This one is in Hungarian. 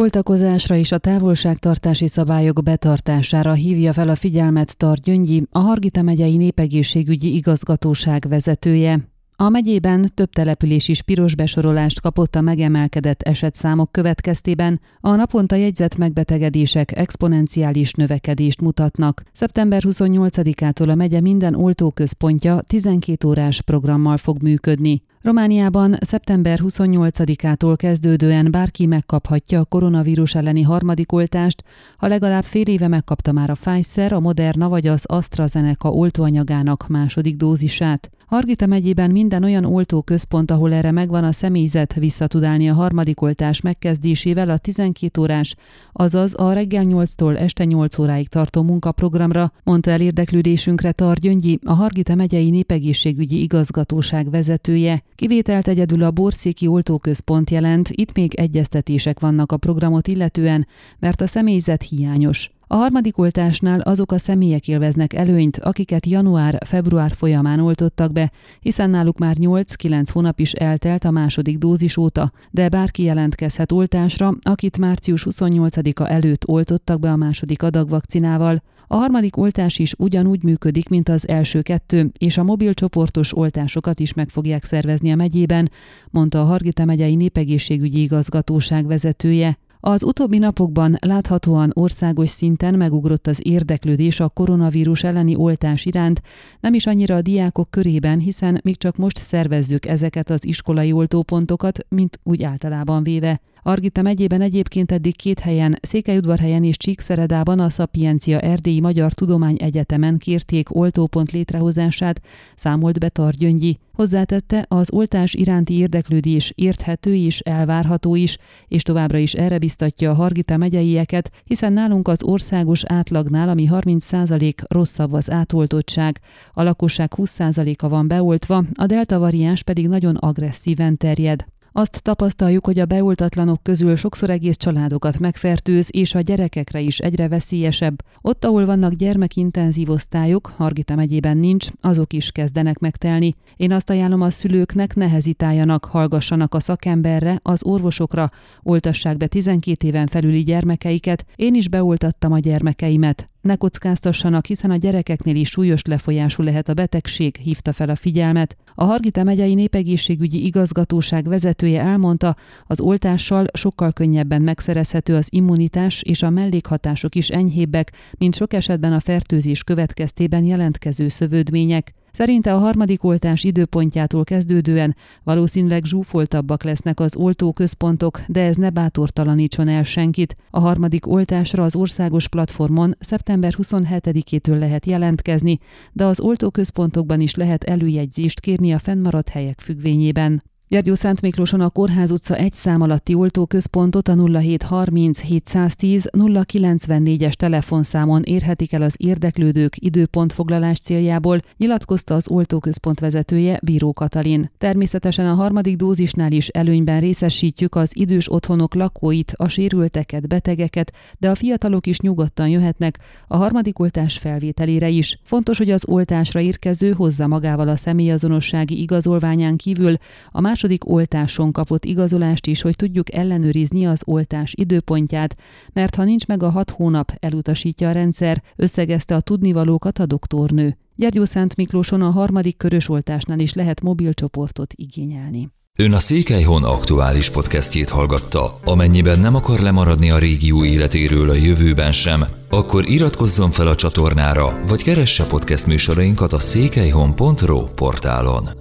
Oltakozásra és a távolságtartási szabályok betartására hívja fel a figyelmet Tart Gyöngyi, a Hargita megyei népegészségügyi igazgatóság vezetője. A megyében több település is piros besorolást kapott a megemelkedett esetszámok következtében, a naponta jegyzett megbetegedések exponenciális növekedést mutatnak. Szeptember 28-ától a megye minden oltóközpontja 12 órás programmal fog működni. Romániában szeptember 28-ától kezdődően bárki megkaphatja a koronavírus elleni harmadik oltást, ha legalább fél éve megkapta már a Pfizer, a Moderna vagy az AstraZeneca oltóanyagának második dózisát. Hargita megyében minden olyan oltóközpont, ahol erre megvan a személyzet, vissza a harmadik oltás megkezdésével a 12 órás, azaz a reggel 8-tól este 8 óráig tartó munkaprogramra, mondta el érdeklődésünkre Tar Gyöngyi, a Hargita megyei népegészségügyi igazgatóság vezetője. Kivételt egyedül a Borszéki oltóközpont jelent, itt még egyeztetések vannak a programot illetően, mert a személyzet hiányos. A harmadik oltásnál azok a személyek élveznek előnyt, akiket január-február folyamán oltottak be, hiszen náluk már 8-9 hónap is eltelt a második dózis óta, de bárki jelentkezhet oltásra, akit március 28-a előtt oltottak be a második adag vakcinával. A harmadik oltás is ugyanúgy működik, mint az első kettő, és a mobil csoportos oltásokat is meg fogják szervezni a megyében, mondta a Hargita megyei népegészségügyi igazgatóság vezetője. Az utóbbi napokban láthatóan országos szinten megugrott az érdeklődés a koronavírus elleni oltás iránt, nem is annyira a diákok körében, hiszen még csak most szervezzük ezeket az iskolai oltópontokat, mint úgy általában véve. Argita megyében egyébként eddig két helyen, Székelyudvarhelyen és Csíkszeredában a Szapiencia Erdélyi Magyar Tudomány Egyetemen kérték oltópont létrehozását, számolt be Targyöngyi. Hozzátette, az oltás iránti érdeklődés érthető és elvárható is, és továbbra is erre biztatja a Hargita megyeieket, hiszen nálunk az országos átlagnál, ami 30% rosszabb az átoltottság. A lakosság 20%-a van beoltva, a delta variáns pedig nagyon agresszíven terjed. Azt tapasztaljuk, hogy a beoltatlanok közül sokszor egész családokat megfertőz, és a gyerekekre is egyre veszélyesebb. Ott, ahol vannak gyermekintenzív osztályok, Hargita megyében nincs, azok is kezdenek megtelni. Én azt ajánlom a szülőknek, ne hezitáljanak, hallgassanak a szakemberre, az orvosokra, oltassák be 12 éven felüli gyermekeiket. Én is beoltattam a gyermekeimet. Ne kockáztassanak, hiszen a gyerekeknél is súlyos lefolyású lehet a betegség, hívta fel a figyelmet. A Hargita megyei népegészségügyi igazgatóság vezetője elmondta, az oltással sokkal könnyebben megszerezhető az immunitás és a mellékhatások is enyhébbek, mint sok esetben a fertőzés következtében jelentkező szövődmények. Szerinte a harmadik oltás időpontjától kezdődően valószínűleg zsúfoltabbak lesznek az oltóközpontok, de ez ne bátortalanítson el senkit. A harmadik oltásra az országos platformon szeptember 27-től lehet jelentkezni, de az oltóközpontokban is lehet előjegyzést kérni a fennmaradt helyek függvényében. Gyergyó Szent Miklóson a Kórház utca egy szám alatti oltóközpontot a 0730 710 094-es telefonszámon érhetik el az érdeklődők időpontfoglalás céljából, nyilatkozta az oltóközpont vezetője Bíró Katalin. Természetesen a harmadik dózisnál is előnyben részesítjük az idős otthonok lakóit, a sérülteket, betegeket, de a fiatalok is nyugodtan jöhetnek a harmadik oltás felvételére is. Fontos, hogy az oltásra érkező hozza magával a személyazonossági igazolványán kívül a más második oltáson kapott igazolást is, hogy tudjuk ellenőrizni az oltás időpontját, mert ha nincs meg a hat hónap, elutasítja a rendszer, összegezte a tudnivalókat a doktornő. Gyergyó Szent Miklóson a harmadik körös oltásnál is lehet mobilcsoportot igényelni. Ön a Székelyhon aktuális podcastjét hallgatta. Amennyiben nem akar lemaradni a régió életéről a jövőben sem, akkor iratkozzon fel a csatornára, vagy keresse podcast műsorainkat a székelyhon.pro portálon.